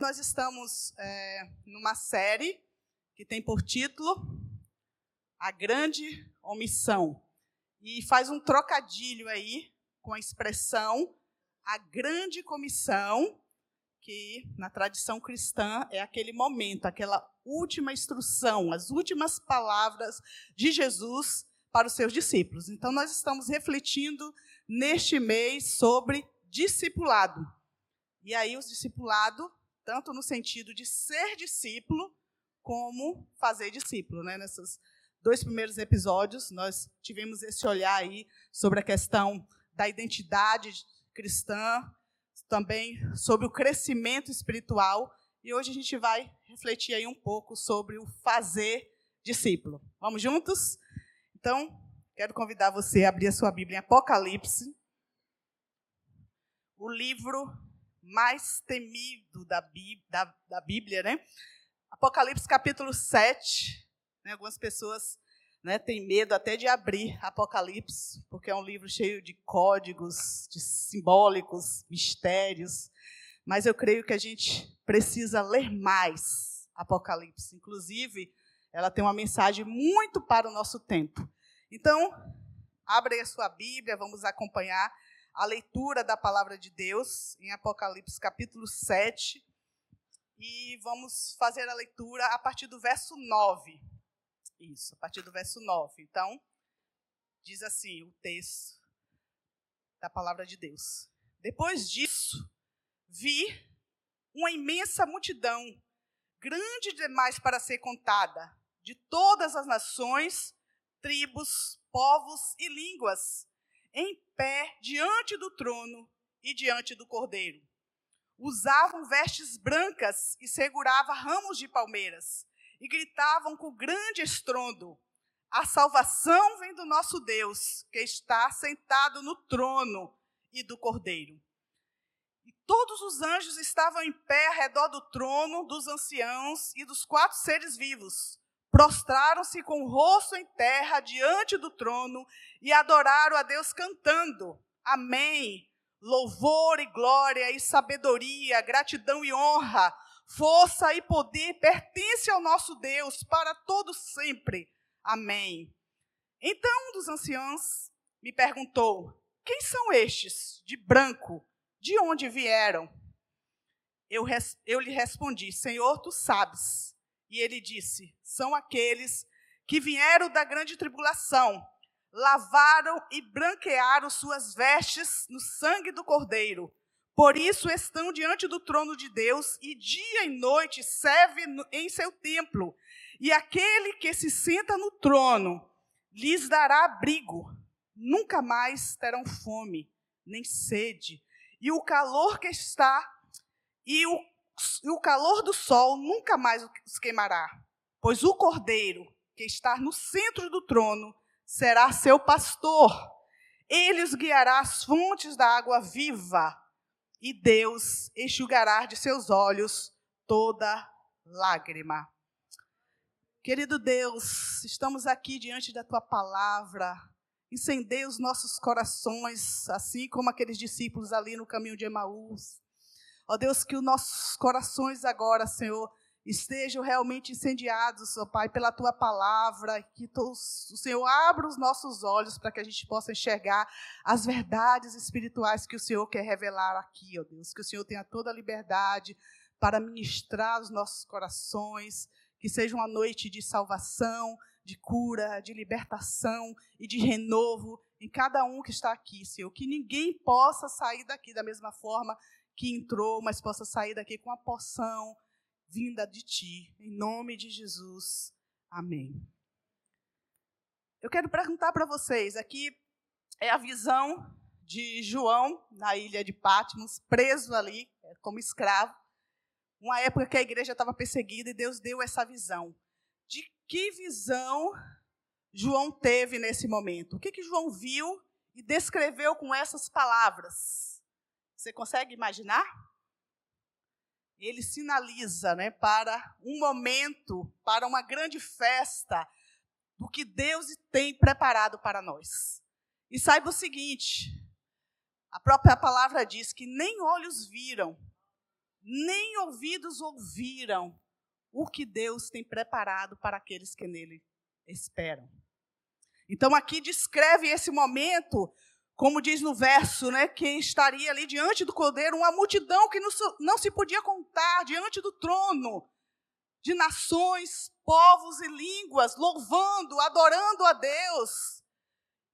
Nós estamos é, numa série que tem por título A Grande Omissão. E faz um trocadilho aí com a expressão a grande comissão, que na tradição cristã é aquele momento, aquela última instrução, as últimas palavras de Jesus para os seus discípulos. Então, nós estamos refletindo neste mês sobre discipulado. E aí, os discipulado tanto no sentido de ser discípulo, como fazer discípulo. Né? Nesses dois primeiros episódios, nós tivemos esse olhar aí sobre a questão da identidade cristã, também sobre o crescimento espiritual, e hoje a gente vai refletir aí um pouco sobre o fazer discípulo. Vamos juntos? Então, quero convidar você a abrir a sua Bíblia em Apocalipse, o livro mais temido da, Bí da, da Bíblia, né? Apocalipse capítulo 7. Né? Algumas pessoas né, têm medo até de abrir Apocalipse, porque é um livro cheio de códigos, de simbólicos, mistérios. Mas eu creio que a gente precisa ler mais Apocalipse. Inclusive, ela tem uma mensagem muito para o nosso tempo. Então, abre a sua Bíblia, vamos acompanhar a leitura da palavra de Deus em Apocalipse capítulo 7. E vamos fazer a leitura a partir do verso 9. Isso, a partir do verso 9. Então, diz assim o texto da palavra de Deus. Depois disso, vi uma imensa multidão, grande demais para ser contada, de todas as nações, tribos, povos e línguas, em pé diante do trono e diante do cordeiro. Usavam vestes brancas e seguravam ramos de palmeiras e gritavam com grande estrondo: A salvação vem do nosso Deus, que está sentado no trono e do cordeiro. E todos os anjos estavam em pé ao redor do trono, dos anciãos e dos quatro seres vivos prostraram-se com o rosto em terra diante do trono e adoraram a Deus cantando: Amém. Louvor e glória e sabedoria, gratidão e honra, força e poder pertence ao nosso Deus para todo sempre. Amém. Então um dos anciãos me perguntou: Quem são estes de branco? De onde vieram? Eu, eu lhe respondi: Senhor, tu sabes. E ele disse: São aqueles que vieram da grande tribulação, lavaram e branquearam suas vestes no sangue do Cordeiro. Por isso estão diante do trono de Deus e dia e noite servem em seu templo. E aquele que se senta no trono lhes dará abrigo. Nunca mais terão fome, nem sede. E o calor que está e o e o calor do sol nunca mais os queimará, pois o cordeiro que está no centro do trono será seu pastor. Ele os guiará às fontes da água viva, e Deus enxugará de seus olhos toda lágrima. Querido Deus, estamos aqui diante da tua palavra. Incendeia os nossos corações, assim como aqueles discípulos ali no caminho de Emaús. Ó Deus, que os nossos corações agora, Senhor, estejam realmente incendiados, ó Pai, pela tua palavra, que o Senhor abra os nossos olhos para que a gente possa enxergar as verdades espirituais que o Senhor quer revelar aqui, ó Deus, que o Senhor tenha toda a liberdade para ministrar os nossos corações, que seja uma noite de salvação, de cura, de libertação e de renovo em cada um que está aqui, Senhor, que ninguém possa sair daqui da mesma forma que entrou, mas possa sair daqui com a porção vinda de ti. Em nome de Jesus. Amém. Eu quero perguntar para vocês, aqui é a visão de João na ilha de Patmos, preso ali é, como escravo. Uma época que a igreja estava perseguida e Deus deu essa visão. De que visão João teve nesse momento? O que, que João viu e descreveu com essas palavras? Você consegue imaginar? Ele sinaliza né, para um momento, para uma grande festa, do que Deus tem preparado para nós. E saiba o seguinte: a própria palavra diz que nem olhos viram, nem ouvidos ouviram o que Deus tem preparado para aqueles que nele esperam. Então aqui descreve esse momento, como diz no verso, né, que estaria ali diante do cordeiro uma multidão que não, se podia contar diante do trono de nações, povos e línguas, louvando, adorando a Deus.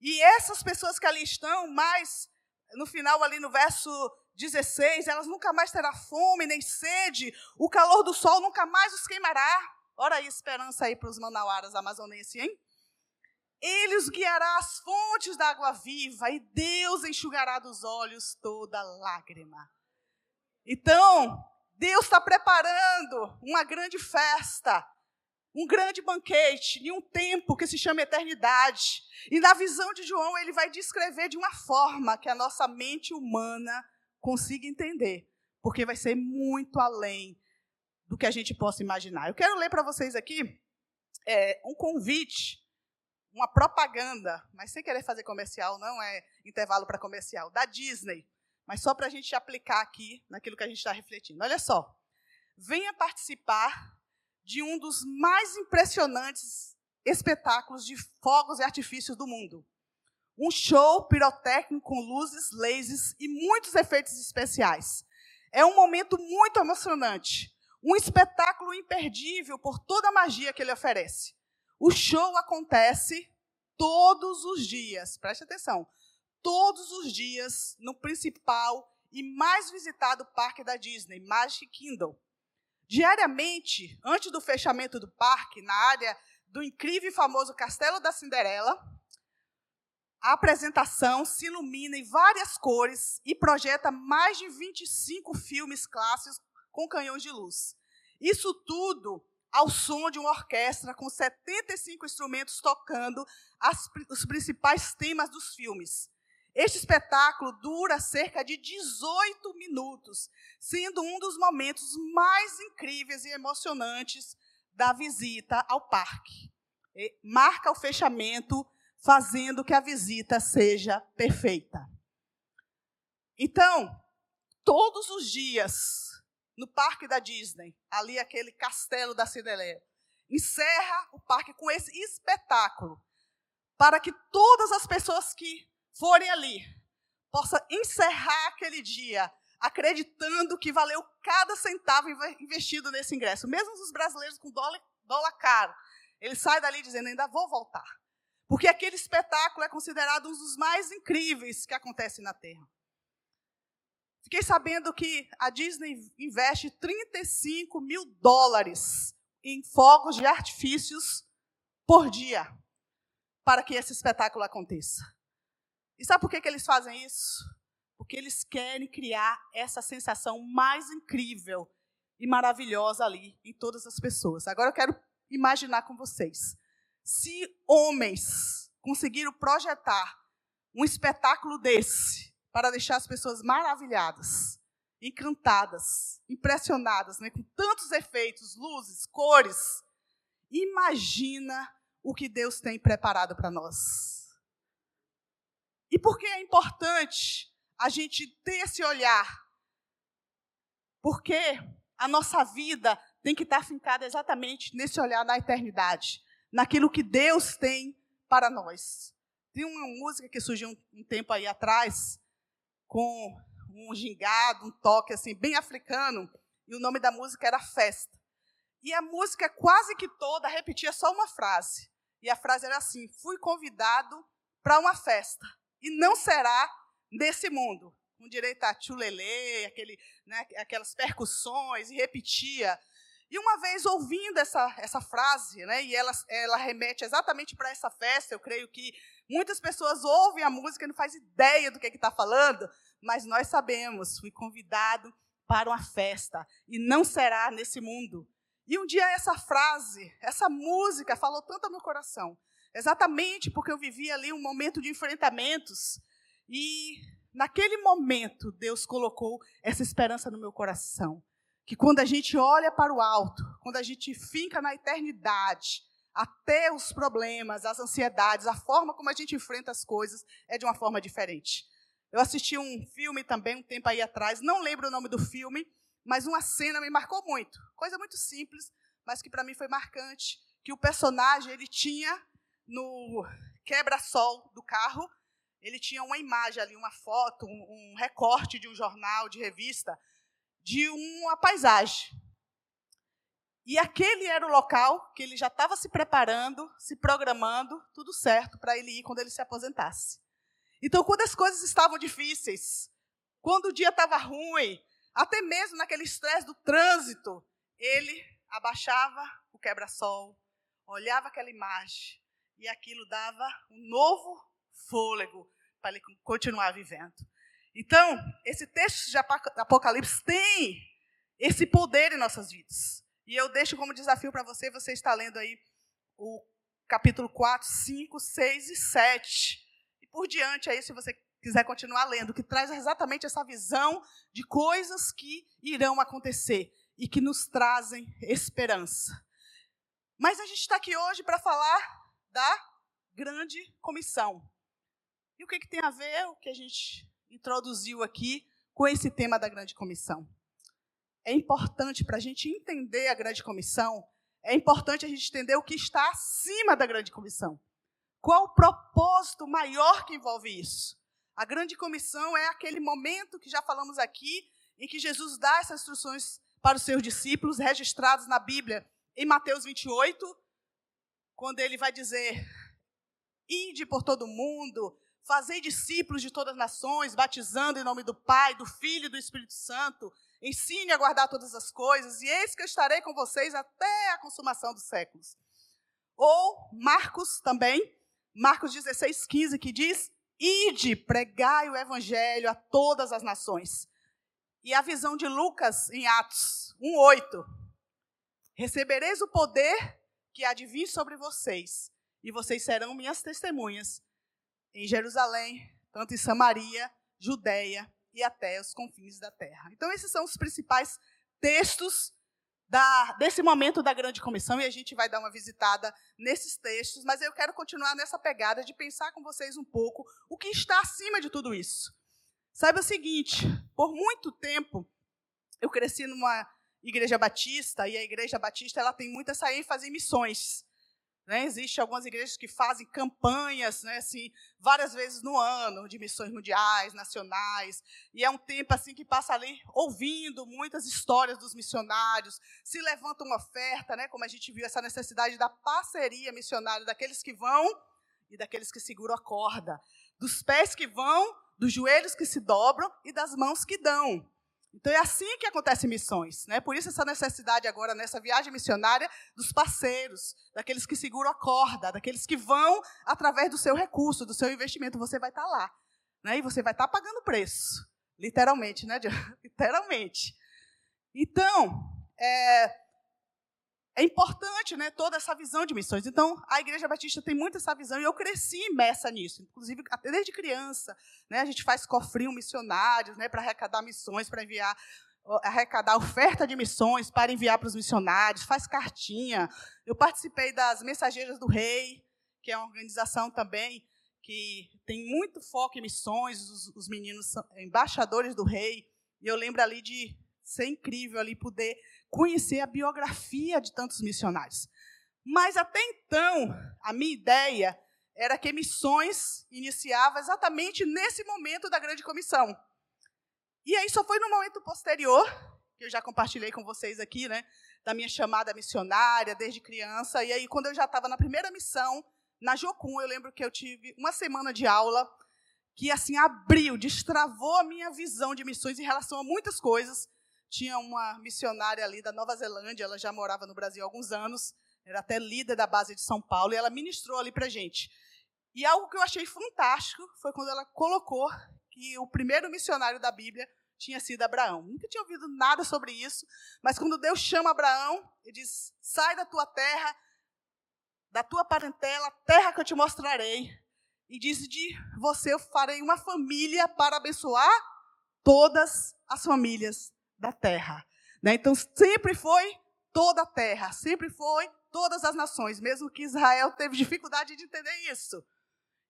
E essas pessoas que ali estão, mais no final ali no verso 16, elas nunca mais terão fome nem sede, o calor do sol nunca mais os queimará. Ora aí, esperança aí para os manauaras amazonenses, hein? Ele os guiará às fontes da água viva, e Deus enxugará dos olhos toda lágrima. Então, Deus está preparando uma grande festa, um grande banquete, em um tempo que se chama eternidade. E na visão de João, ele vai descrever de uma forma que a nossa mente humana consiga entender, porque vai ser muito além do que a gente possa imaginar. Eu quero ler para vocês aqui é, um convite, uma propaganda, mas sem querer fazer comercial, não é intervalo para comercial, da Disney, mas só para a gente aplicar aqui naquilo que a gente está refletindo. Olha só, venha participar de um dos mais impressionantes espetáculos de fogos e artifícios do mundo. Um show pirotécnico com luzes, lasers e muitos efeitos especiais. É um momento muito emocionante. Um espetáculo imperdível por toda a magia que ele oferece. O show acontece todos os dias, preste atenção, todos os dias no principal e mais visitado parque da Disney, Magic Kingdom. Diariamente, antes do fechamento do parque, na área do incrível e famoso Castelo da Cinderela, a apresentação se ilumina em várias cores e projeta mais de 25 filmes clássicos com canhões de luz. Isso tudo ao som de uma orquestra com 75 instrumentos tocando as, os principais temas dos filmes. Este espetáculo dura cerca de 18 minutos, sendo um dos momentos mais incríveis e emocionantes da visita ao parque. Marca o fechamento fazendo que a visita seja perfeita. Então, todos os dias, no parque da Disney, ali aquele castelo da Cinderela, encerra o parque com esse espetáculo, para que todas as pessoas que forem ali possam encerrar aquele dia acreditando que valeu cada centavo investido nesse ingresso. Mesmo os brasileiros com dólar, dólar caro, eles saem dali dizendo: ainda vou voltar. Porque aquele espetáculo é considerado um dos mais incríveis que acontece na Terra. Fiquei sabendo que a Disney investe 35 mil dólares em fogos de artifícios por dia para que esse espetáculo aconteça. E sabe por que, que eles fazem isso? Porque eles querem criar essa sensação mais incrível e maravilhosa ali em todas as pessoas. Agora eu quero imaginar com vocês. Se homens conseguiram projetar um espetáculo desse para deixar as pessoas maravilhadas, encantadas, impressionadas, né, com tantos efeitos, luzes, cores, imagina o que Deus tem preparado para nós. E por que é importante a gente ter esse olhar? Porque a nossa vida tem que estar fincada exatamente nesse olhar na eternidade naquilo que Deus tem para nós. Tem uma música que surgiu um, um tempo aí atrás, com um gingado, um toque assim, bem africano, e o nome da música era Festa. E a música quase que toda repetia só uma frase. E a frase era assim: Fui convidado para uma festa, e não será nesse mundo. Com direito a tchulelê, aquele, né, aquelas percussões, e repetia. E uma vez ouvindo essa, essa frase, né, e ela, ela remete exatamente para essa festa, eu creio que muitas pessoas ouvem a música e não fazem ideia do que está falando, mas nós sabemos, fui convidado para uma festa, e não será nesse mundo. E um dia essa frase, essa música falou tanto ao meu coração, exatamente porque eu vivia ali um momento de enfrentamentos, e naquele momento Deus colocou essa esperança no meu coração que quando a gente olha para o alto, quando a gente finca na eternidade, até os problemas, as ansiedades, a forma como a gente enfrenta as coisas é de uma forma diferente. Eu assisti um filme também um tempo aí atrás, não lembro o nome do filme, mas uma cena me marcou muito. Coisa muito simples, mas que para mim foi marcante, que o personagem ele tinha no quebra-sol do carro, ele tinha uma imagem ali, uma foto, um, um recorte de um jornal, de revista, de uma paisagem. E aquele era o local que ele já estava se preparando, se programando, tudo certo para ele ir quando ele se aposentasse. Então, quando as coisas estavam difíceis, quando o dia estava ruim, até mesmo naquele estresse do trânsito, ele abaixava o quebra-sol, olhava aquela imagem e aquilo dava um novo fôlego para ele continuar vivendo. Então, esse texto de Apocalipse tem esse poder em nossas vidas. E eu deixo como desafio para você, você está lendo aí o capítulo 4, 5, 6 e 7. E por diante aí, se você quiser continuar lendo, que traz exatamente essa visão de coisas que irão acontecer e que nos trazem esperança. Mas a gente está aqui hoje para falar da grande comissão. E o que, que tem a ver o que a gente introduziu aqui com esse tema da grande comissão? É importante para a gente entender a grande comissão, é importante a gente entender o que está acima da grande comissão. Qual o propósito maior que envolve isso? A grande comissão é aquele momento que já falamos aqui, em que Jesus dá essas instruções para os seus discípulos, registrados na Bíblia, em Mateus 28, quando ele vai dizer: Ide por todo mundo, fazei discípulos de todas as nações, batizando em nome do Pai, do Filho e do Espírito Santo. Ensine a guardar todas as coisas, e eis que eu estarei com vocês até a consumação dos séculos. Ou Marcos também, Marcos 16, 15, que diz: Ide, pregai o evangelho a todas as nações. E a visão de Lucas em Atos 1:8. Recebereis o poder que há de vir sobre vocês, e vocês serão minhas testemunhas em Jerusalém, tanto em Samaria, Judeia e até os confins da terra. Então esses são os principais textos da, desse momento da grande comissão e a gente vai dar uma visitada nesses textos, mas eu quero continuar nessa pegada de pensar com vocês um pouco o que está acima de tudo isso. Saiba o seguinte: por muito tempo eu cresci numa igreja batista e a igreja batista ela tem muita essa ênfase em missões. Né? Existem algumas igrejas que fazem campanhas, né, assim, várias vezes no ano, de missões mundiais, nacionais, e é um tempo assim que passa ali ouvindo muitas histórias dos missionários, se levanta uma oferta, né, como a gente viu essa necessidade da parceria missionária daqueles que vão e daqueles que seguram a corda, dos pés que vão, dos joelhos que se dobram e das mãos que dão. Então é assim que acontecem missões, né? Por isso essa necessidade agora nessa viagem missionária dos parceiros, daqueles que seguram a corda, daqueles que vão através do seu recurso, do seu investimento, você vai estar lá, né? E você vai estar pagando preço, literalmente, né? literalmente. Então, é, é importante né, toda essa visão de missões. Então, a Igreja Batista tem muito essa visão, e eu cresci imersa nisso. Inclusive, até desde criança, né, a gente faz cofrinho missionários né, para arrecadar missões, para enviar, arrecadar oferta de missões para enviar para os missionários, faz cartinha. Eu participei das Mensageiras do Rei, que é uma organização também que tem muito foco em missões, os, os meninos são embaixadores do rei. E eu lembro ali de ser incrível ali poder conhecer a biografia de tantos missionários. Mas até então, a minha ideia era que missões iniciava exatamente nesse momento da grande comissão. E aí só foi no momento posterior, que eu já compartilhei com vocês aqui, né, da minha chamada missionária desde criança, e aí quando eu já estava na primeira missão, na Jocum, eu lembro que eu tive uma semana de aula que assim abriu, destravou a minha visão de missões em relação a muitas coisas, tinha uma missionária ali da Nova Zelândia, ela já morava no Brasil há alguns anos, era até líder da base de São Paulo, e ela ministrou ali para gente. E algo que eu achei fantástico foi quando ela colocou que o primeiro missionário da Bíblia tinha sido Abraão. Nunca tinha ouvido nada sobre isso, mas quando Deus chama Abraão, ele diz: sai da tua terra, da tua parentela, terra que eu te mostrarei. E diz: de você eu farei uma família para abençoar todas as famílias da terra. Né? Então, sempre foi toda a terra, sempre foi todas as nações, mesmo que Israel teve dificuldade de entender isso.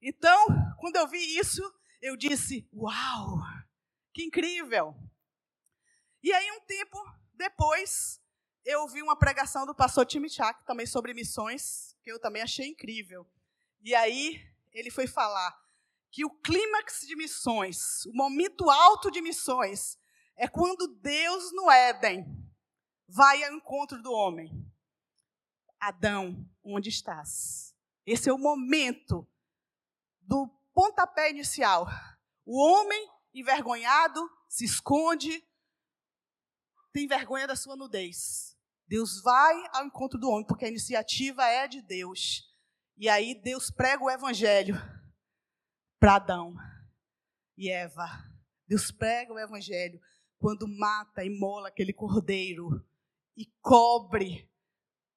Então, quando eu vi isso, eu disse: Uau, que incrível! E aí, um tempo depois, eu ouvi uma pregação do pastor Timichak, também sobre missões, que eu também achei incrível. E aí, ele foi falar que o clímax de missões, o momento alto de missões, é quando Deus no Éden vai ao encontro do homem. Adão, onde estás? Esse é o momento do pontapé inicial. O homem envergonhado se esconde, tem vergonha da sua nudez. Deus vai ao encontro do homem, porque a iniciativa é de Deus. E aí Deus prega o evangelho para Adão e Eva. Deus prega o evangelho quando mata e mola aquele cordeiro e cobre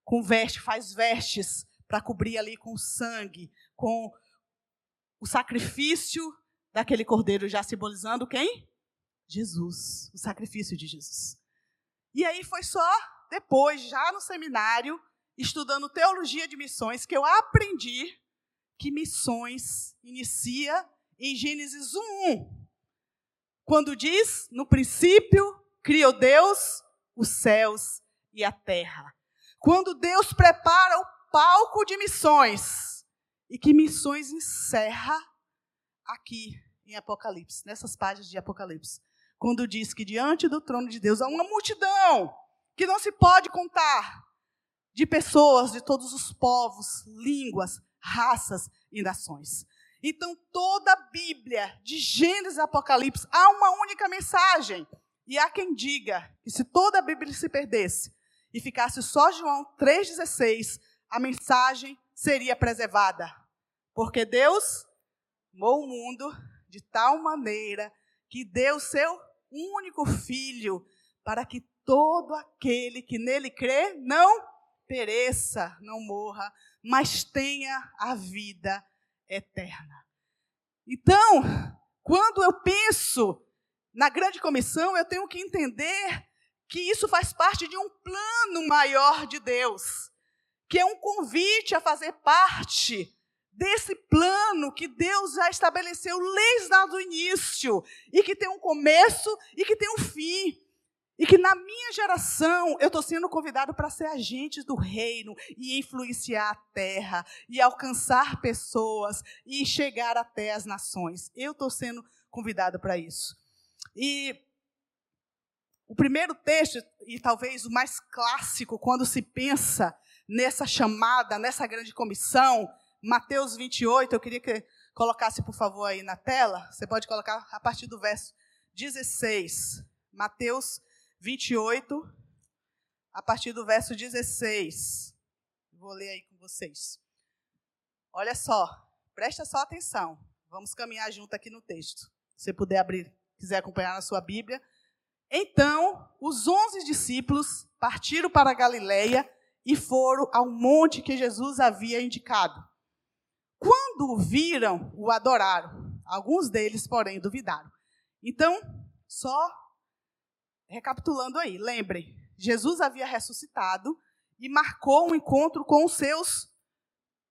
com veste, faz vestes para cobrir ali com sangue, com o sacrifício daquele cordeiro já simbolizando quem? Jesus, o sacrifício de Jesus. E aí foi só depois, já no seminário, estudando teologia de missões, que eu aprendi que missões inicia em Gênesis 1:1. Quando diz: "No princípio criou Deus os céus e a terra". Quando Deus prepara o palco de missões e que missões encerra aqui em Apocalipse, nessas páginas de Apocalipse quando diz que diante do trono de Deus há uma multidão que não se pode contar de pessoas de todos os povos, línguas, raças e nações. Então, toda a Bíblia, de Gênesis a Apocalipse, há uma única mensagem. E há quem diga que se toda a Bíblia se perdesse e ficasse só João 3,16, a mensagem seria preservada. Porque Deus amou o mundo de tal maneira que deu seu único filho, para que todo aquele que nele crê não pereça, não morra, mas tenha a vida eterna. Então, quando eu penso na grande comissão, eu tenho que entender que isso faz parte de um plano maior de Deus, que é um convite a fazer parte desse plano que Deus já estabeleceu desde o início, e que tem um começo e que tem um fim. E que na minha geração eu estou sendo convidado para ser agente do reino e influenciar a terra, e alcançar pessoas e chegar até as nações. Eu estou sendo convidado para isso. E o primeiro texto, e talvez o mais clássico, quando se pensa nessa chamada, nessa grande comissão, Mateus 28, eu queria que colocasse, por favor, aí na tela. Você pode colocar a partir do verso 16. Mateus 28, a partir do verso 16. Vou ler aí com vocês. Olha só, presta só atenção. Vamos caminhar junto aqui no texto. Se puder abrir, quiser acompanhar na sua Bíblia. Então, os onze discípulos partiram para a Galileia e foram ao monte que Jesus havia indicado. Quando o viram, o adoraram. Alguns deles, porém, duvidaram. Então, só recapitulando aí, lembrem, Jesus havia ressuscitado e marcou um encontro com os seus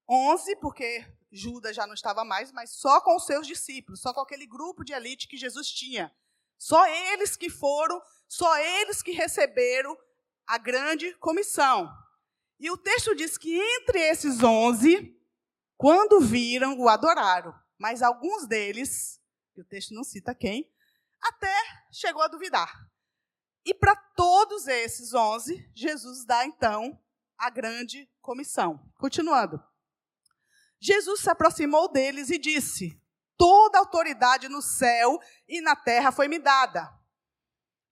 onze, porque Judas já não estava mais, mas só com os seus discípulos, só com aquele grupo de elite que Jesus tinha. Só eles que foram, só eles que receberam a grande comissão. E o texto diz que entre esses onze, quando viram, o adoraram. Mas alguns deles, que o texto não cita quem, até chegou a duvidar. E para todos esses onze, Jesus dá então a grande comissão. Continuando. Jesus se aproximou deles e disse: Toda autoridade no céu e na terra foi me dada.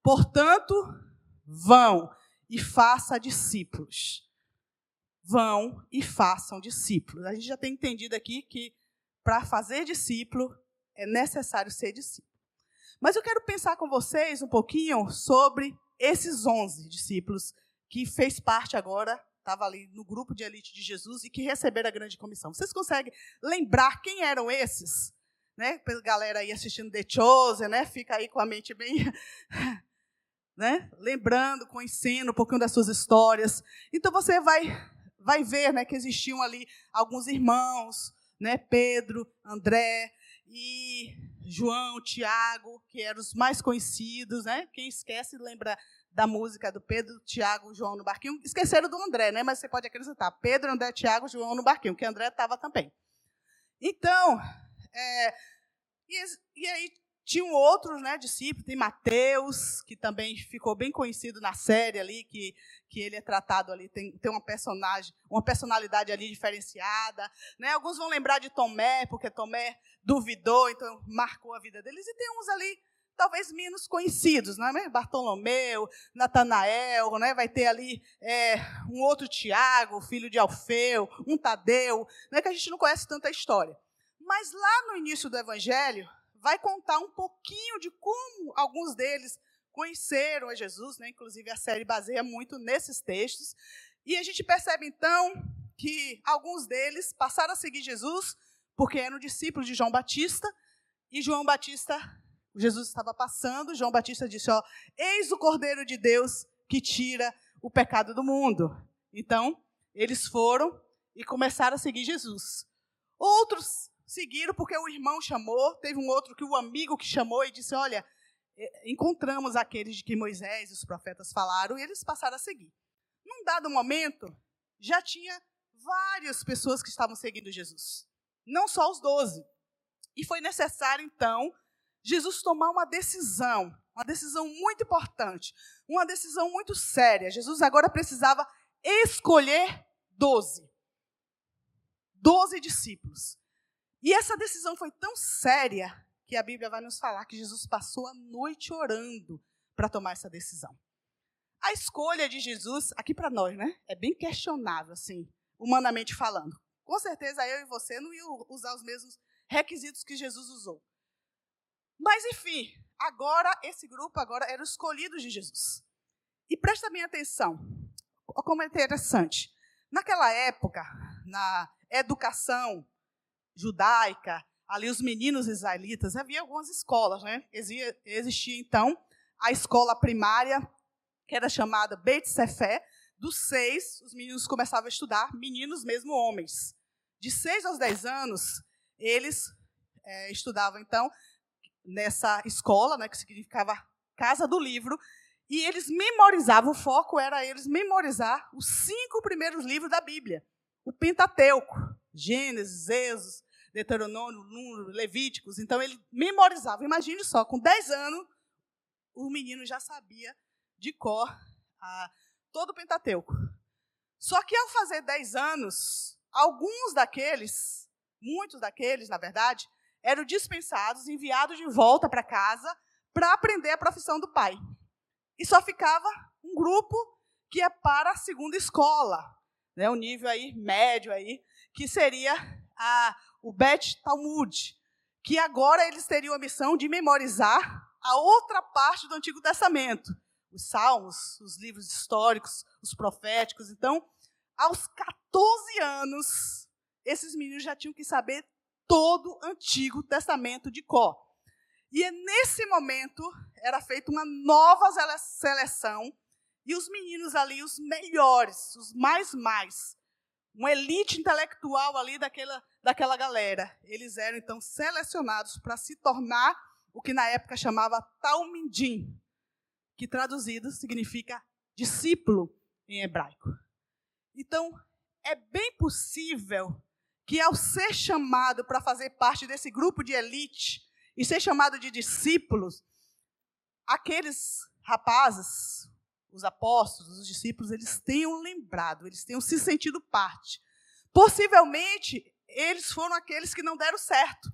Portanto, vão e faça discípulos vão e façam discípulos. A gente já tem entendido aqui que para fazer discípulo é necessário ser discípulo. Mas eu quero pensar com vocês um pouquinho sobre esses 11 discípulos que fez parte agora, estava ali no grupo de elite de Jesus e que receberam a grande comissão. Vocês conseguem lembrar quem eram esses? Né? Galera aí assistindo The Chosen, né? Fica aí com a mente bem né? Lembrando, conhecendo um pouquinho das suas histórias. Então você vai vai ver né, que existiam ali alguns irmãos, né, Pedro, André e João, Tiago, que eram os mais conhecidos, né? Quem esquece lembra da música do Pedro, Tiago, João no barquinho. Esqueceram do André, né? Mas você pode acrescentar Pedro, André, Tiago, João no barquinho, que André estava também. Então, é, e, e, aí tinham outros né, discípulos, tem Mateus, que também ficou bem conhecido na série ali, que, que ele é tratado ali, tem, tem uma personagem, uma personalidade ali diferenciada. Né? Alguns vão lembrar de Tomé, porque Tomé duvidou, então marcou a vida deles, e tem uns ali talvez menos conhecidos, não é? Bartolomeu, Natanael, né? vai ter ali é, um outro Tiago, filho de Alfeu, um Tadeu, né? que a gente não conhece tanta história. Mas lá no início do Evangelho, vai contar um pouquinho de como alguns deles conheceram a Jesus, né? inclusive a série baseia muito nesses textos. E a gente percebe então que alguns deles passaram a seguir Jesus porque eram discípulos de João Batista, e João Batista Jesus estava passando, João Batista disse: ó, Eis o Cordeiro de Deus que tira o pecado do mundo. Então, eles foram e começaram a seguir Jesus. Outros seguiram porque o irmão chamou, teve um outro que o amigo que chamou e disse: Olha, encontramos aqueles de que Moisés e os profetas falaram, e eles passaram a seguir. Num dado momento, já tinha várias pessoas que estavam seguindo Jesus, não só os doze. E foi necessário, então, Jesus tomar uma decisão, uma decisão muito importante, uma decisão muito séria. Jesus agora precisava escolher doze. Doze discípulos. E essa decisão foi tão séria que a Bíblia vai nos falar que Jesus passou a noite orando para tomar essa decisão. A escolha de Jesus, aqui para nós, né, é bem questionável, assim, humanamente falando. Com certeza eu e você não iam usar os mesmos requisitos que Jesus usou. Mas, enfim, agora, esse grupo agora era escolhido de Jesus. E presta bem atenção, como é interessante. Naquela época, na educação judaica, ali os meninos israelitas, havia algumas escolas, né? Existia, então a escola primária, que era chamada Beit Sefé, dos seis, os meninos começavam a estudar, meninos mesmo homens. De seis aos dez anos, eles é, estudavam, então, nessa escola, né, que significava Casa do Livro, e eles memorizavam, o foco era eles memorizar os cinco primeiros livros da Bíblia. O Pentateuco, Gênesis, Êxodo, Deuteronômio, Número, Levíticos. Então, ele memorizava. Imagine só, com 10 anos, o menino já sabia de cor a, todo o Pentateuco. Só que, ao fazer 10 anos, alguns daqueles, muitos daqueles, na verdade, eram dispensados, enviados de volta para casa para aprender a profissão do pai. E só ficava um grupo que é para a segunda escola, né, o nível aí médio aí, que seria a, o Bet Talmud, que agora eles teriam a missão de memorizar a outra parte do Antigo Testamento, os Salmos, os livros históricos, os proféticos. Então, aos 14 anos, esses meninos já tinham que saber todo o Antigo Testamento de Có. E é nesse momento era feita uma nova seleção e os meninos ali, os melhores, os mais mais, uma elite intelectual ali daquela, daquela galera, eles eram então selecionados para se tornar o que na época chamava Talmidim, que traduzido significa discípulo em hebraico. Então, é bem possível que ao ser chamado para fazer parte desse grupo de elite e ser chamado de discípulos, aqueles rapazes, os apóstolos, os discípulos, eles tenham lembrado, eles tenham se sentido parte. Possivelmente, eles foram aqueles que não deram certo.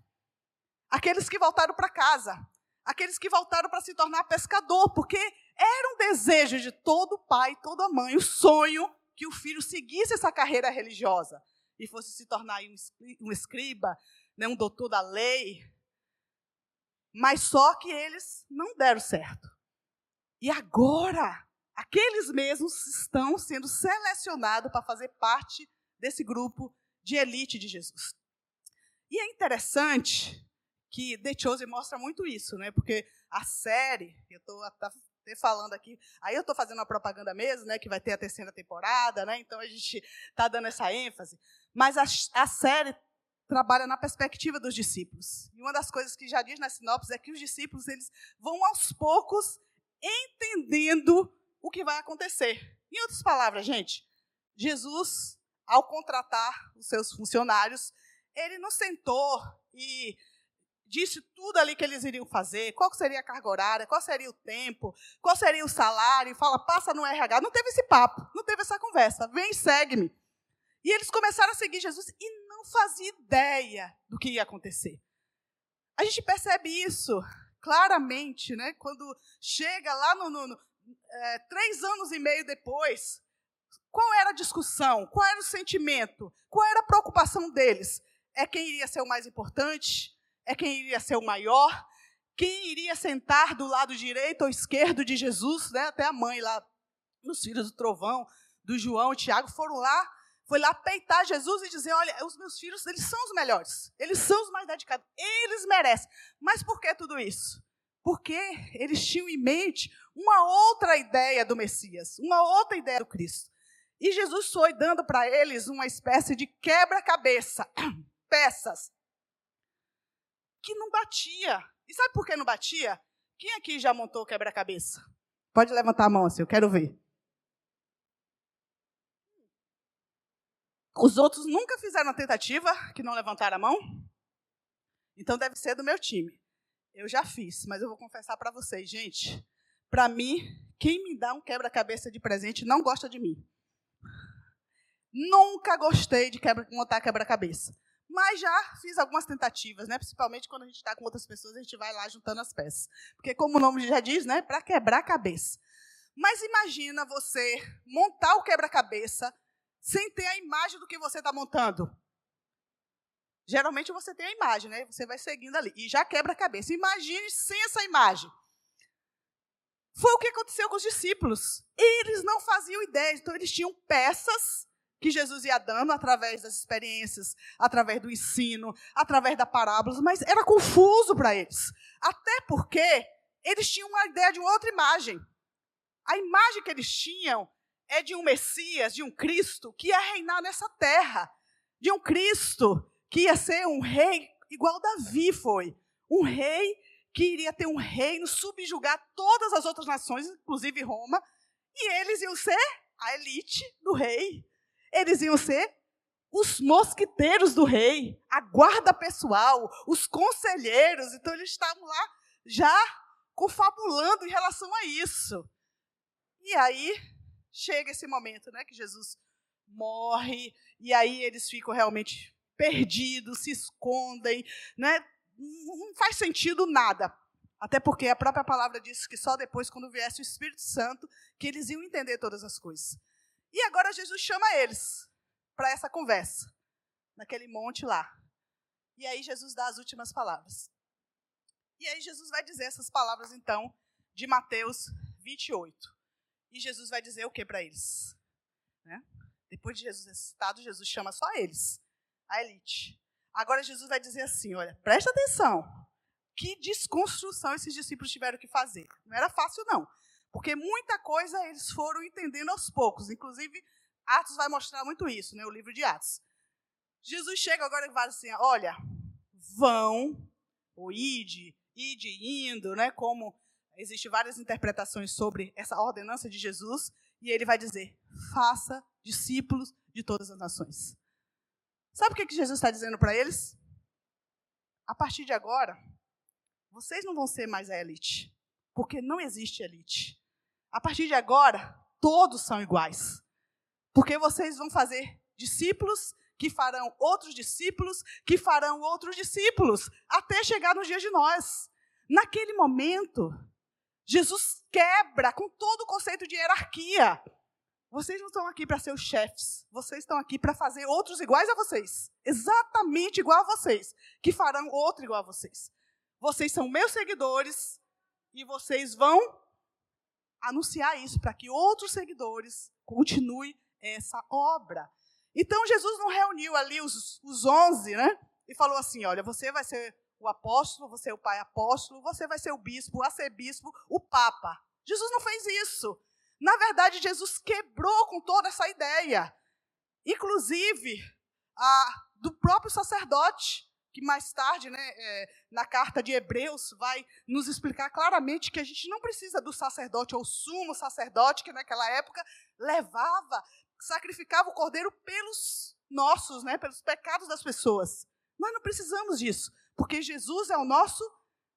Aqueles que voltaram para casa. Aqueles que voltaram para se tornar pescador, porque era um desejo de todo pai, toda mãe, o sonho que o filho seguisse essa carreira religiosa e fosse se tornar um escriba, né, um doutor da lei. Mas só que eles não deram certo. E agora, aqueles mesmos estão sendo selecionados para fazer parte desse grupo de elite de Jesus. E é interessante que The Chosen mostra muito isso, né? Porque a série, eu estou até falando aqui, aí eu estou fazendo uma propaganda mesmo, né? Que vai ter a terceira temporada, né? Então a gente está dando essa ênfase. Mas a, a série trabalha na perspectiva dos discípulos. E uma das coisas que já diz na sinopse é que os discípulos eles vão aos poucos entendendo o que vai acontecer. Em outras palavras, gente, Jesus, ao contratar os seus funcionários, ele não sentou e disse tudo ali que eles iriam fazer, qual seria a carga horária, qual seria o tempo, qual seria o salário, fala, passa no RH. Não teve esse papo, não teve essa conversa. Vem, segue-me. E eles começaram a seguir Jesus e não faziam ideia do que ia acontecer. A gente percebe isso claramente, né? Quando chega lá no, no, no é, três anos e meio depois, qual era a discussão? Qual era o sentimento? Qual era a preocupação deles? É quem iria ser o mais importante? É quem iria ser o maior? Quem iria sentar do lado direito ou esquerdo de Jesus? Né? Até a mãe lá, os filhos do trovão, do João e Tiago, foram lá foi lá peitar Jesus e dizer: Olha, os meus filhos, eles são os melhores, eles são os mais dedicados, eles merecem. Mas por que tudo isso? Porque eles tinham em mente uma outra ideia do Messias, uma outra ideia do Cristo. E Jesus foi dando para eles uma espécie de quebra-cabeça, peças, que não batia. E sabe por que não batia? Quem aqui já montou quebra-cabeça? Pode levantar a mão assim, eu quero ver. Os outros nunca fizeram a tentativa, que não levantaram a mão. Então deve ser do meu time. Eu já fiz, mas eu vou confessar para vocês, gente. Para mim, quem me dá um quebra-cabeça de presente não gosta de mim. Nunca gostei de quebra, montar quebra-cabeça. Mas já fiz algumas tentativas, né? Principalmente quando a gente está com outras pessoas, a gente vai lá juntando as peças. Porque, como o nome já diz, né? Para quebrar cabeça. Mas imagina você montar o quebra-cabeça sem ter a imagem do que você está montando. Geralmente você tem a imagem, né? Você vai seguindo ali e já quebra a cabeça. Imagine sem essa imagem. Foi o que aconteceu com os discípulos. Eles não faziam ideia, então eles tinham peças que Jesus ia dando através das experiências, através do ensino, através da parábolas, mas era confuso para eles. Até porque eles tinham uma ideia de uma outra imagem. A imagem que eles tinham é de um Messias, de um Cristo que ia reinar nessa terra, de um Cristo que ia ser um rei igual Davi foi, um rei que iria ter um reino, subjugar todas as outras nações, inclusive Roma, e eles iam ser a elite do rei. Eles iam ser os mosquiteiros do rei, a guarda pessoal, os conselheiros. Então eles estavam lá já confabulando em relação a isso. E aí chega esse momento, né, que Jesus morre e aí eles ficam realmente perdidos, se escondem, né? Não faz sentido nada. Até porque a própria palavra diz que só depois, quando viesse o Espírito Santo, que eles iam entender todas as coisas. E agora Jesus chama eles para essa conversa, naquele monte lá. E aí Jesus dá as últimas palavras. E aí Jesus vai dizer essas palavras, então, de Mateus 28. E Jesus vai dizer o que para eles? Né? Depois de Jesus ressuscitado, Jesus chama só eles, a elite. Agora Jesus vai dizer assim: olha, presta atenção. Que desconstrução esses discípulos tiveram que fazer. Não era fácil, não. Porque muita coisa eles foram entendendo aos poucos. Inclusive, Atos vai mostrar muito isso, né? o livro de Atos. Jesus chega agora e fala assim: olha, vão, ou ide, ide indo, né? Como Existem várias interpretações sobre essa ordenança de Jesus, e ele vai dizer: faça discípulos de todas as nações. Sabe o que, que Jesus está dizendo para eles? A partir de agora, vocês não vão ser mais a elite, porque não existe elite. A partir de agora, todos são iguais, porque vocês vão fazer discípulos que farão outros discípulos, que farão outros discípulos, até chegar nos dias de nós. Naquele momento, Jesus quebra com todo o conceito de hierarquia. Vocês não estão aqui para ser os chefes, vocês estão aqui para fazer outros iguais a vocês, exatamente igual a vocês, que farão outro igual a vocês. Vocês são meus seguidores e vocês vão anunciar isso para que outros seguidores continuem essa obra. Então Jesus não reuniu ali os, os 11, né? E falou assim: olha, você vai ser o apóstolo, você é o pai apóstolo, você vai ser o bispo, o arcebispo, o papa. Jesus não fez isso. Na verdade, Jesus quebrou com toda essa ideia. Inclusive, a do próprio sacerdote, que mais tarde, né, é, na carta de Hebreus, vai nos explicar claramente que a gente não precisa do sacerdote ou sumo sacerdote, que naquela época levava, sacrificava o cordeiro pelos nossos, né, pelos pecados das pessoas. Nós não precisamos disso, porque Jesus é o nosso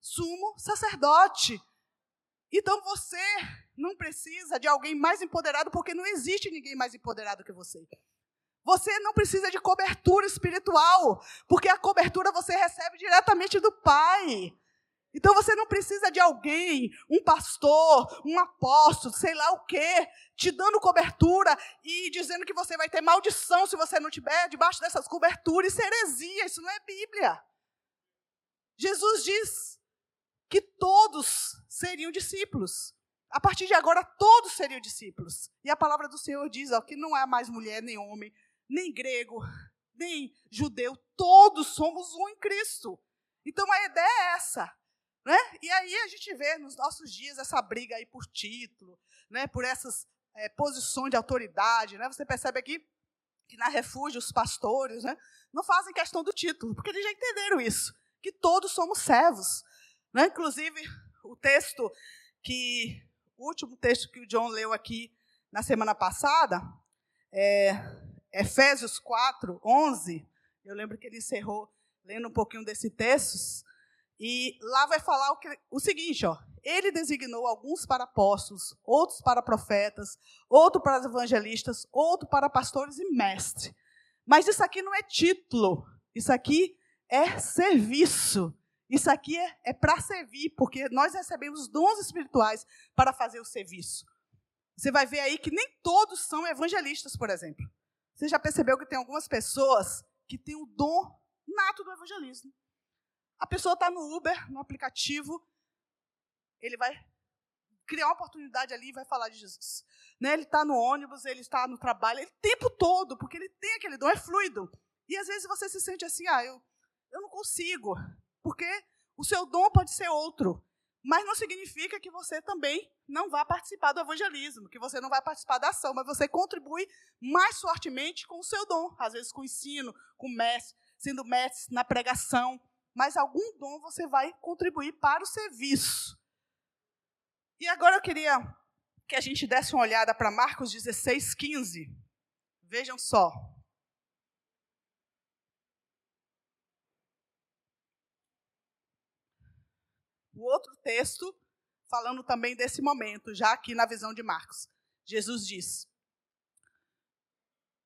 sumo sacerdote. Então você não precisa de alguém mais empoderado, porque não existe ninguém mais empoderado que você. Você não precisa de cobertura espiritual, porque a cobertura você recebe diretamente do Pai. Então você não precisa de alguém, um pastor, um apóstolo, sei lá o quê, te dando cobertura e dizendo que você vai ter maldição se você não estiver debaixo dessas coberturas. Isso é heresia, isso não é Bíblia. Jesus diz que todos seriam discípulos. A partir de agora, todos seriam discípulos. E a palavra do Senhor diz ó, que não há mais mulher nem homem, nem grego, nem judeu, todos somos um em Cristo. Então a ideia é essa. Né? E aí a gente vê nos nossos dias essa briga aí por título, né? por essas é, posições de autoridade. Né? Você percebe aqui que na refúgio os pastores né, não fazem questão do título, porque eles já entenderam isso, que todos somos servos. Né? Inclusive, o texto que, o último texto que o John leu aqui na semana passada, é, Efésios 4, 11, eu lembro que ele encerrou lendo um pouquinho desse texto, e lá vai falar o, que, o seguinte, ó, ele designou alguns para apóstolos, outros para profetas, outros para evangelistas, outros para pastores e mestres. Mas isso aqui não é título, isso aqui é serviço. Isso aqui é, é para servir, porque nós recebemos dons espirituais para fazer o serviço. Você vai ver aí que nem todos são evangelistas, por exemplo. Você já percebeu que tem algumas pessoas que têm o dom nato do evangelismo. A pessoa está no Uber, no aplicativo, ele vai criar uma oportunidade ali e vai falar de Jesus. Né? Ele está no ônibus, ele está no trabalho, ele, o tempo todo, porque ele tem aquele dom, é fluido. E às vezes você se sente assim, ah, eu, eu não consigo, porque o seu dom pode ser outro. Mas não significa que você também não vá participar do evangelismo, que você não vai participar da ação, mas você contribui mais fortemente com o seu dom, às vezes com o ensino, com o mestre, sendo mestre na pregação, mas algum dom você vai contribuir para o serviço. E agora eu queria que a gente desse uma olhada para Marcos 16, 15. Vejam só. O outro texto falando também desse momento, já aqui na visão de Marcos. Jesus diz: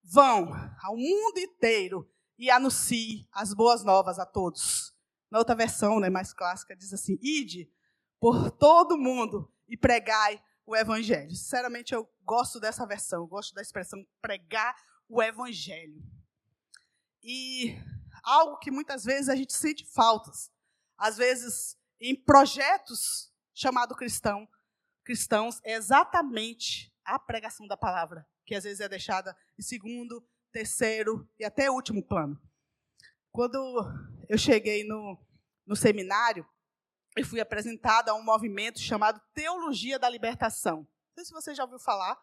Vão ao mundo inteiro e anuncie as boas novas a todos. Na outra versão, né, mais clássica, diz assim: Ide por todo mundo e pregai o evangelho. Sinceramente, eu gosto dessa versão, eu gosto da expressão pregar o evangelho. E algo que muitas vezes a gente sente faltas. Às vezes em projetos chamado cristão, cristãos é exatamente a pregação da palavra, que às vezes é deixada em segundo, terceiro e até último plano. Quando eu cheguei no, no seminário, eu fui apresentada a um movimento chamado Teologia da Libertação. Não sei se você já ouviu falar.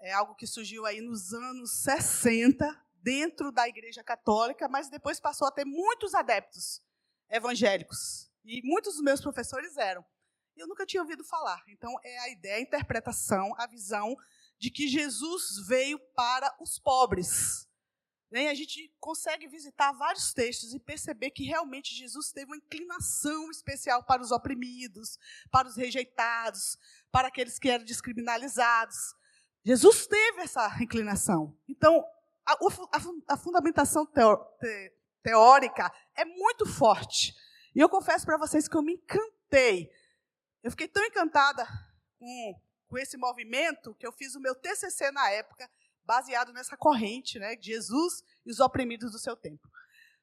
É algo que surgiu aí nos anos 60, dentro da Igreja Católica, mas depois passou a ter muitos adeptos evangélicos. E muitos dos meus professores eram. Eu nunca tinha ouvido falar. Então, é a ideia, a interpretação, a visão de que Jesus veio para os pobres. E a gente consegue visitar vários textos e perceber que realmente Jesus teve uma inclinação especial para os oprimidos, para os rejeitados, para aqueles que eram descriminalizados. Jesus teve essa inclinação. Então, a, a, a fundamentação teórica é muito forte. E eu confesso para vocês que eu me encantei. Eu fiquei tão encantada com, com esse movimento que eu fiz o meu TCC na época, baseado nessa corrente, né, de Jesus e os oprimidos do seu tempo.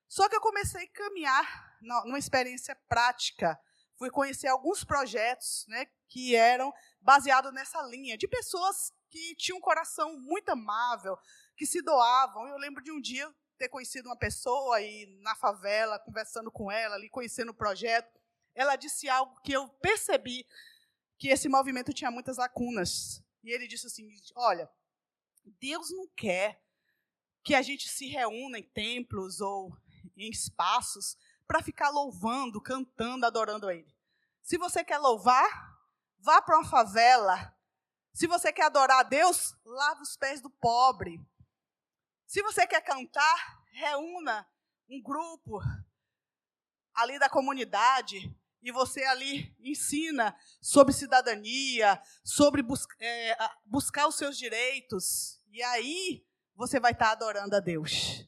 Só que eu comecei a caminhar numa experiência prática. Fui conhecer alguns projetos né, que eram baseados nessa linha, de pessoas que tinham um coração muito amável, que se doavam. Eu lembro de um dia ter conhecido uma pessoa e na favela, conversando com ela, ali conhecendo o projeto, ela disse algo que eu percebi que esse movimento tinha muitas lacunas. E ele disse assim: "Olha, Deus não quer que a gente se reúna em templos ou em espaços para ficar louvando, cantando, adorando a Ele. Se você quer louvar, vá para uma favela. Se você quer adorar a Deus, lave os pés do pobre. Se você quer cantar, reúna um grupo ali da comunidade e você ali ensina sobre cidadania, sobre bus é, buscar os seus direitos. E aí você vai estar adorando a Deus.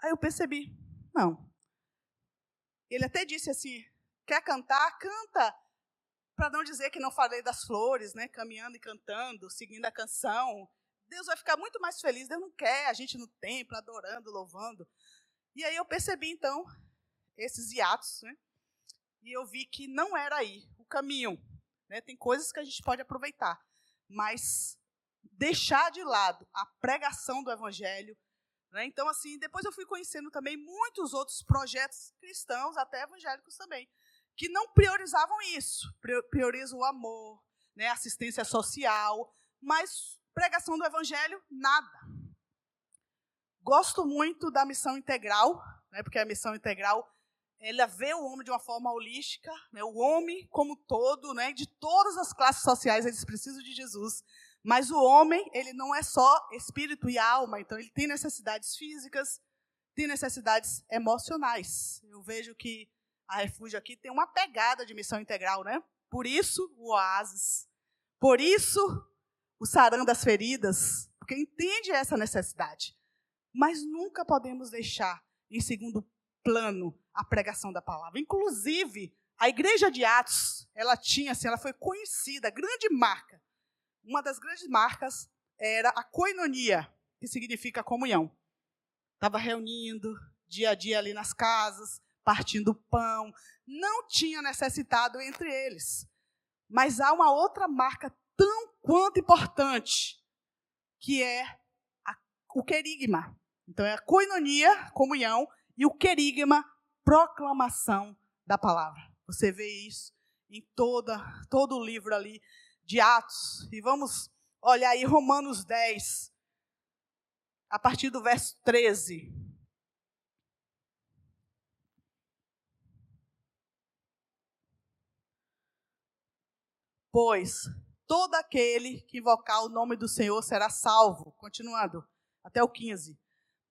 Aí eu percebi, não. Ele até disse assim: quer cantar? Canta. Para não dizer que não falei das flores, né? Caminhando e cantando, seguindo a canção. Deus vai ficar muito mais feliz. Deus não quer a gente no templo, adorando, louvando. E aí eu percebi, então, esses hiatos, né? E eu vi que não era aí o caminho. Né? Tem coisas que a gente pode aproveitar, mas deixar de lado a pregação do evangelho. Né? Então, assim, depois eu fui conhecendo também muitos outros projetos cristãos, até evangélicos também, que não priorizavam isso. Priorizam o amor, né? assistência social, mas pregação do evangelho, nada. Gosto muito da missão integral, né? porque a missão integral ela vê o homem de uma forma holística, né? o homem como todo, né? de todas as classes sociais, eles precisam de Jesus. Mas o homem, ele não é só espírito e alma, então ele tem necessidades físicas, tem necessidades emocionais. Eu vejo que a Refúgio aqui tem uma pegada de missão integral, né? Por isso, o oásis. Por isso, o sarão das feridas, porque entende essa necessidade. Mas nunca podemos deixar em segundo plano a pregação da palavra. Inclusive, a igreja de Atos, ela tinha assim, ela foi conhecida, grande marca uma das grandes marcas era a coinonia, que significa comunhão. Estava reunindo dia a dia ali nas casas, partindo pão. Não tinha necessitado entre eles. Mas há uma outra marca tão quanto importante, que é a, o querigma. Então, é a coinonia, comunhão, e o querigma, proclamação da palavra. Você vê isso em toda, todo o livro ali de Atos. E vamos olhar aí Romanos 10, a partir do verso 13. Pois todo aquele que invocar o nome do Senhor será salvo. Continuando, até o 15.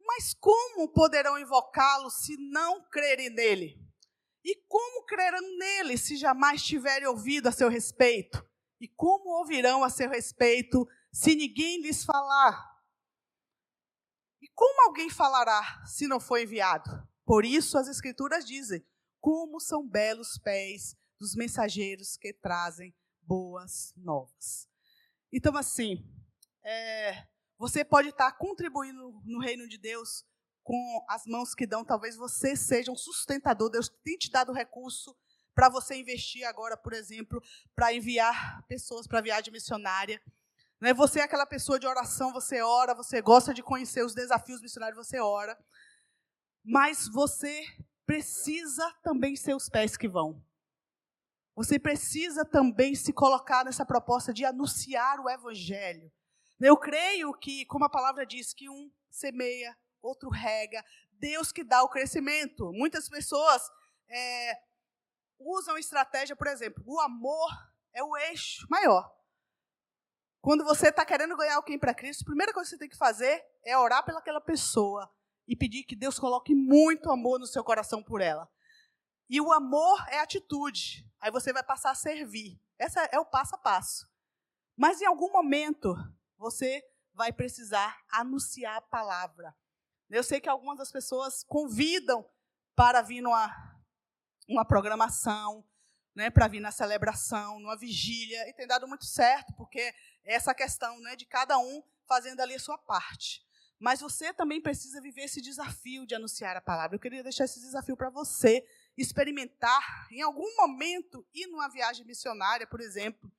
Mas como poderão invocá-lo se não crerem nele? E como crerão nele se jamais tiverem ouvido a seu respeito? E como ouvirão a seu respeito se ninguém lhes falar? E como alguém falará se não for enviado? Por isso as Escrituras dizem: como são belos pés dos mensageiros que trazem boas novas. Então, assim, é, você pode estar contribuindo no reino de Deus com as mãos que dão. Talvez você seja um sustentador. Deus tem te dado recurso para você investir agora, por exemplo, para enviar pessoas para viagem missionária. Né? Você é aquela pessoa de oração, você ora, você gosta de conhecer os desafios missionários, você ora. Mas você precisa também ser os pés que vão. Você precisa também se colocar nessa proposta de anunciar o evangelho. Eu creio que, como a palavra diz, que um semeia, outro rega, Deus que dá o crescimento. Muitas pessoas é, usam estratégia, por exemplo, o amor é o eixo maior. Quando você está querendo ganhar alguém para Cristo, a primeira coisa que você tem que fazer é orar pelaquela pessoa e pedir que Deus coloque muito amor no seu coração por ela. E o amor é atitude. Aí você vai passar a servir. Essa é o passo a passo. Mas em algum momento você vai precisar anunciar a palavra. Eu sei que algumas das pessoas convidam para vir numa uma programação, né, para vir na celebração, numa vigília, e tem dado muito certo, porque é essa questão né, de cada um fazendo ali a sua parte. Mas você também precisa viver esse desafio de anunciar a palavra. Eu queria deixar esse desafio para você experimentar, em algum momento, ir numa viagem missionária, por exemplo,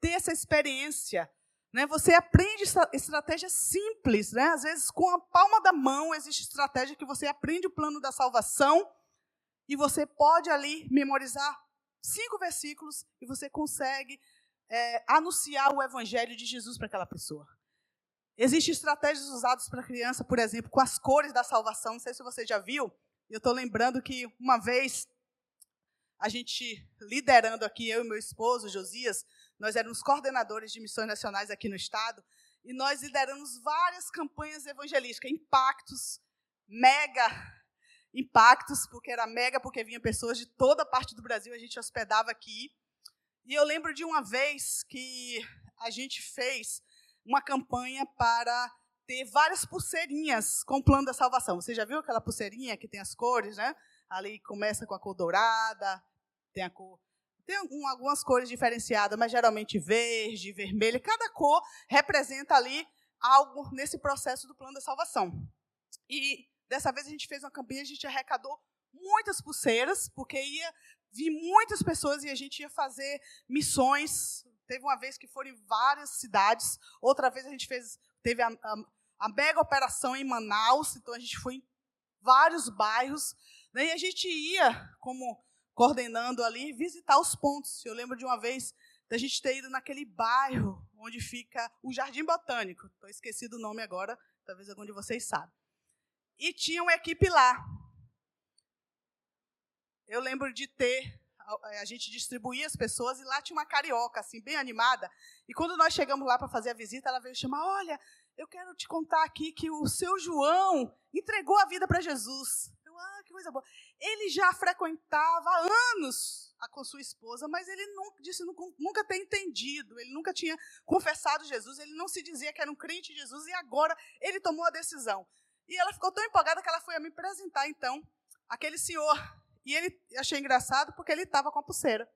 ter essa experiência. Né? Você aprende estratégias simples. Né? Às vezes, com a palma da mão, existe estratégia que você aprende o plano da salvação e você pode ali memorizar cinco versículos e você consegue é, anunciar o evangelho de Jesus para aquela pessoa. Existem estratégias usadas para criança, por exemplo, com as cores da salvação. Não sei se você já viu. Eu estou lembrando que uma vez a gente liderando aqui, eu e meu esposo, Josias, nós éramos coordenadores de missões nacionais aqui no estado, e nós lideramos várias campanhas evangelísticas, impactos, mega impactos, porque era mega, porque vinham pessoas de toda parte do Brasil, a gente hospedava aqui. E eu lembro de uma vez que a gente fez uma campanha para ter várias pulseirinhas com o plano da salvação. Você já viu aquela pulseirinha que tem as cores, né? Ali começa com a cor dourada, tem a cor tem um, algumas cores diferenciadas, mas geralmente verde, vermelho. Cada cor representa ali algo nesse processo do plano da salvação. E dessa vez a gente fez uma campanha, a gente arrecadou muitas pulseiras, porque ia vir muitas pessoas e a gente ia fazer missões. Teve uma vez que foram em várias cidades, outra vez a gente fez, teve a, a, a mega operação em Manaus, então a gente foi em vários bairros, né, e a gente ia, como coordenando ali, visitar os pontos. Eu lembro de uma vez da gente ter ido naquele bairro onde fica o Jardim Botânico. Estou esquecido o nome agora, talvez algum de vocês saiba. E tinha uma equipe lá. Eu lembro de ter a gente distribuía as pessoas e lá tinha uma carioca assim bem animada. E quando nós chegamos lá para fazer a visita, ela veio chamar: "Olha, eu quero te contar aqui que o seu João entregou a vida para Jesus" ah, que coisa boa. Ele já frequentava há anos com sua esposa, mas ele nunca, disse nunca ter entendido, ele nunca tinha confessado Jesus, ele não se dizia que era um crente de Jesus e agora ele tomou a decisão. E ela ficou tão empolgada que ela foi a me apresentar, então, aquele senhor. E ele achei engraçado porque ele estava com a pulseira.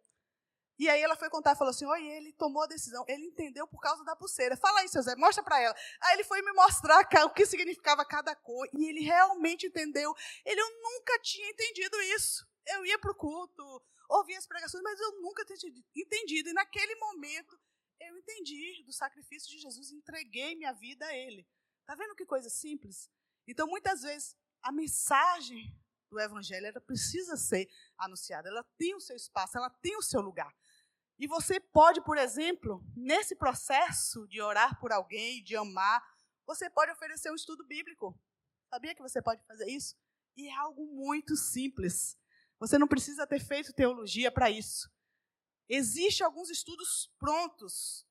E aí ela foi contar falou assim: Oi, ele tomou a decisão, ele entendeu por causa da pulseira. Fala aí, seu Zé, mostra para ela. Aí ele foi me mostrar o que significava cada cor, e ele realmente entendeu. Ele, eu nunca tinha entendido isso. Eu ia para o culto, ouvia as pregações, mas eu nunca tinha entendido. E naquele momento, eu entendi do sacrifício de Jesus, entreguei minha vida a Ele. Está vendo que coisa simples? Então, muitas vezes, a mensagem do Evangelho ela precisa ser anunciada, ela tem o seu espaço, ela tem o seu lugar. E você pode, por exemplo, nesse processo de orar por alguém, de amar, você pode oferecer um estudo bíblico. Sabia que você pode fazer isso? E é algo muito simples. Você não precisa ter feito teologia para isso. Existem alguns estudos prontos.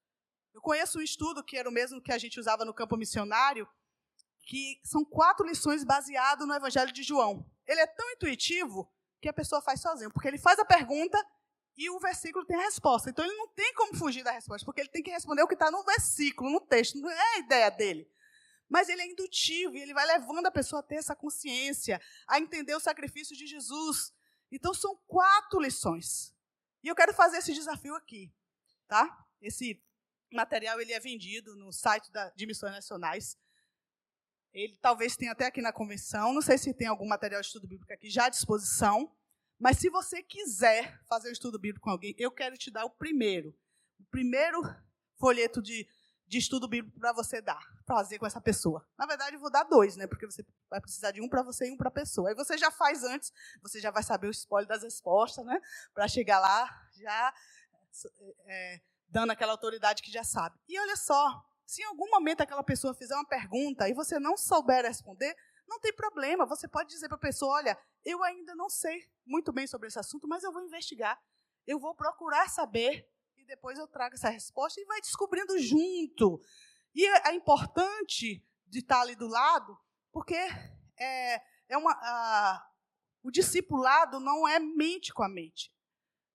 Eu conheço um estudo que era o mesmo que a gente usava no campo missionário, que são quatro lições baseado no Evangelho de João. Ele é tão intuitivo que a pessoa faz sozinho, porque ele faz a pergunta e o versículo tem a resposta. Então ele não tem como fugir da resposta, porque ele tem que responder o que está no versículo, no texto, não é a ideia dele. Mas ele é indutivo e ele vai levando a pessoa a ter essa consciência, a entender o sacrifício de Jesus. Então são quatro lições. E eu quero fazer esse desafio aqui, tá? Esse material ele é vendido no site da, de Missões Nacionais. Ele talvez tenha até aqui na convenção. Não sei se tem algum material de estudo bíblico aqui já à disposição. Mas se você quiser fazer o estudo bíblico com alguém, eu quero te dar o primeiro. O primeiro folheto de, de estudo bíblico para você dar, fazer com essa pessoa. Na verdade, eu vou dar dois, né? Porque você vai precisar de um para você e um para a pessoa. Aí você já faz antes, você já vai saber o spoiler das respostas, né? Para chegar lá já é, dando aquela autoridade que já sabe. E olha só, se em algum momento aquela pessoa fizer uma pergunta e você não souber responder, não tem problema. Você pode dizer para a pessoa: olha, eu ainda não sei muito bem sobre esse assunto, mas eu vou investigar. Eu vou procurar saber e depois eu trago essa resposta e vai descobrindo junto. E é, é importante de estar ali do lado, porque é, é uma, a, o discipulado não é mente com a mente,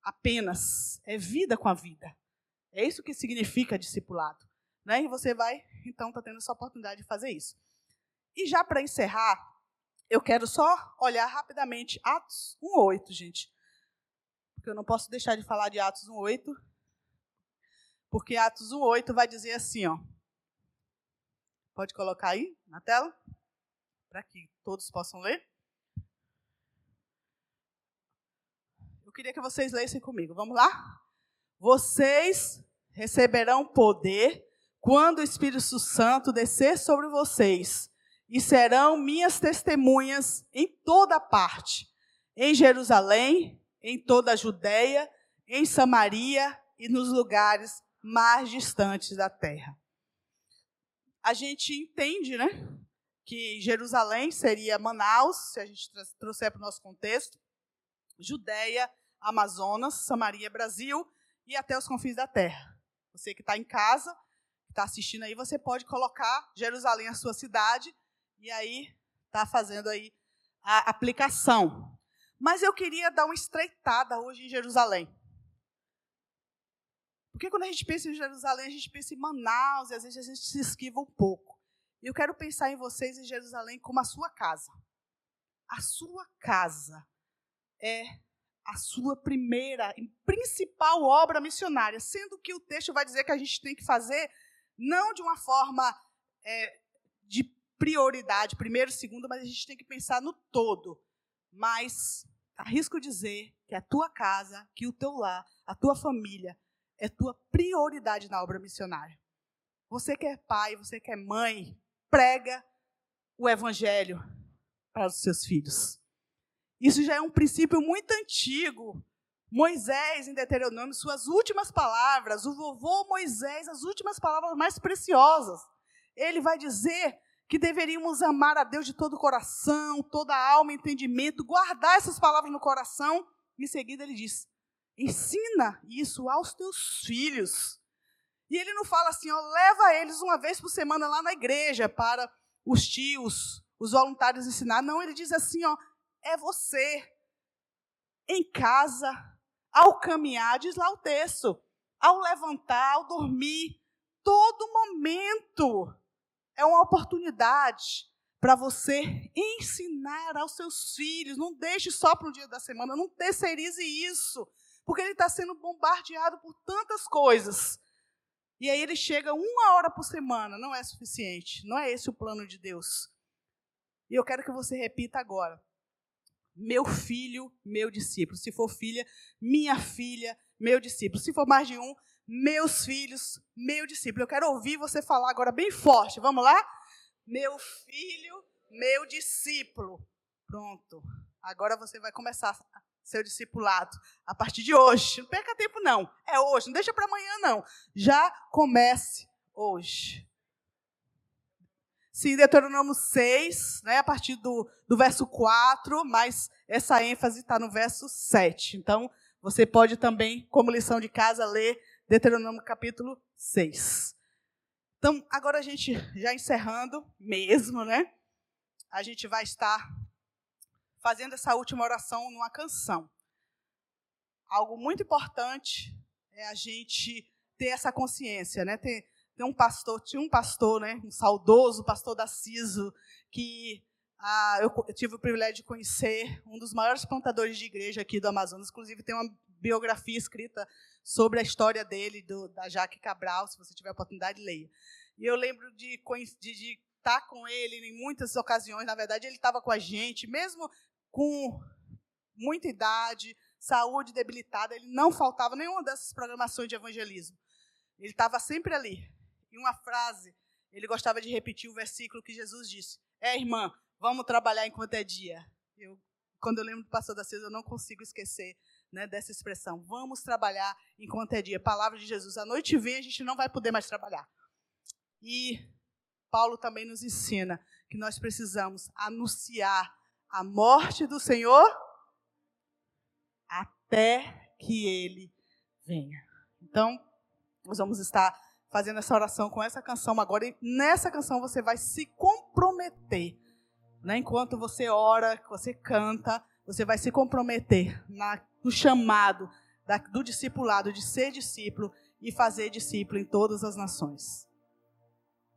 apenas é vida com a vida. É isso que significa discipulado. Né? E você vai, então, está tendo essa oportunidade de fazer isso. E já para encerrar, eu quero só olhar rapidamente Atos 1:8, gente. Porque eu não posso deixar de falar de Atos 1:8, porque Atos 1:8 vai dizer assim, ó. Pode colocar aí na tela para que todos possam ler. Eu queria que vocês lessem comigo. Vamos lá? Vocês receberão poder quando o Espírito Santo descer sobre vocês e serão minhas testemunhas em toda parte, em Jerusalém, em toda a Judéia, em Samaria e nos lugares mais distantes da terra. a gente entende, né, que Jerusalém seria Manaus, se a gente trouxer para o nosso contexto, Judéia, Amazonas, Samaria, Brasil e até os confins da terra. Você que está em casa, está assistindo aí, você pode colocar Jerusalém a sua cidade e aí está fazendo aí a aplicação. Mas eu queria dar uma estreitada hoje em Jerusalém. Porque quando a gente pensa em Jerusalém, a gente pensa em Manaus, e às vezes a gente se esquiva um pouco. E eu quero pensar em vocês em Jerusalém como a sua casa. A sua casa é a sua primeira e principal obra missionária, sendo que o texto vai dizer que a gente tem que fazer não de uma forma é, prioridade, primeiro, segundo, mas a gente tem que pensar no todo. Mas arrisco dizer que a tua casa, que o teu lar, a tua família é tua prioridade na obra missionária. Você que é pai, você que é mãe, prega o evangelho para os seus filhos. Isso já é um princípio muito antigo. Moisés, em Deuteronômio, suas últimas palavras, o vovô Moisés, as últimas palavras mais preciosas. Ele vai dizer que deveríamos amar a Deus de todo o coração, toda a alma, entendimento, guardar essas palavras no coração. Em seguida, ele diz: ensina isso aos teus filhos. E ele não fala assim, ó, leva eles uma vez por semana lá na igreja para os tios, os voluntários ensinar. Não, ele diz assim, ó, é você em casa, ao caminhar, diz lá o texto, ao levantar, ao dormir, todo momento é uma oportunidade para você ensinar aos seus filhos. Não deixe só para um dia da semana, não terceirize isso, porque ele está sendo bombardeado por tantas coisas. E aí ele chega uma hora por semana, não é suficiente, não é esse o plano de Deus. E eu quero que você repita agora. Meu filho, meu discípulo. Se for filha, minha filha, meu discípulo. Se for mais de um, meus filhos, meu discípulo. Eu quero ouvir você falar agora bem forte. Vamos lá? Meu filho, meu discípulo. Pronto. Agora você vai começar seu discipulado a partir de hoje. Não perca tempo, não. É hoje. Não deixa para amanhã, não. Já comece hoje. Sim, Deuteronômio 6, né, a partir do, do verso 4, mas essa ênfase está no verso 7. Então, você pode também, como lição de casa, ler Deuteronômio capítulo 6. Então, agora a gente já encerrando mesmo, né? A gente vai estar fazendo essa última oração numa canção. Algo muito importante é a gente ter essa consciência, né? Tem, um pastor, tinha um pastor, né? Um saudoso pastor da Ciso, que ah, eu, eu tive o privilégio de conhecer um dos maiores plantadores de igreja aqui do Amazonas. Inclusive, tem uma biografia escrita sobre a história dele, do, da Jaque Cabral, se você tiver a oportunidade, leia. E eu lembro de, de, de estar com ele em muitas ocasiões, na verdade, ele estava com a gente, mesmo com muita idade, saúde debilitada, ele não faltava nenhuma dessas programações de evangelismo. Ele estava sempre ali. E uma frase, ele gostava de repetir o versículo que Jesus disse: É, irmã, vamos trabalhar enquanto é dia. Eu, quando eu lembro do pastor da César, eu não consigo esquecer né, dessa expressão. Vamos trabalhar enquanto é dia. Palavra de Jesus. A noite vem, a gente não vai poder mais trabalhar. E Paulo também nos ensina que nós precisamos anunciar a morte do Senhor até que ele venha. Então, nós vamos estar fazendo essa oração com essa canção agora. E nessa canção você vai se comprometer. Né? Enquanto você ora, você canta, você vai se comprometer na no chamado da, do discipulado de ser discípulo e fazer discípulo em todas as nações.